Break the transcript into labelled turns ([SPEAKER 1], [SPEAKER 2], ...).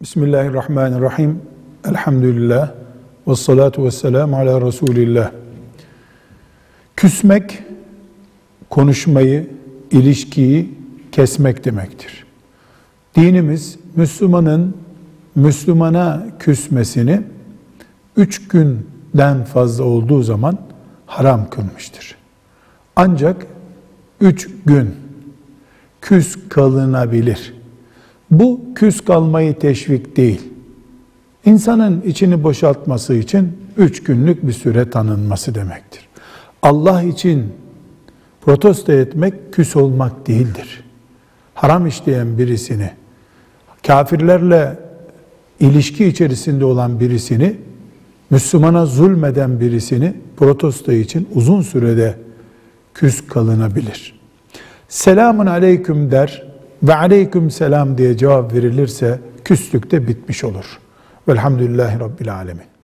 [SPEAKER 1] Bismillahirrahmanirrahim. Elhamdülillah. Ve salatu ve selamu ala Resulillah. Küsmek, konuşmayı, ilişkiyi kesmek demektir. Dinimiz Müslümanın Müslümana küsmesini üç günden fazla olduğu zaman haram kılmıştır. Ancak üç gün küs kalınabilir. Bu küs kalmayı teşvik değil. İnsanın içini boşaltması için üç günlük bir süre tanınması demektir. Allah için protesto etmek küs olmak değildir. Haram işleyen birisini, kafirlerle ilişki içerisinde olan birisini, Müslümana zulmeden birisini protesto için uzun sürede küs kalınabilir. Selamun aleyküm der ve aleyküm selam diye cevap verilirse küslük de bitmiş olur. Velhamdülillahi Rabbil Alemin.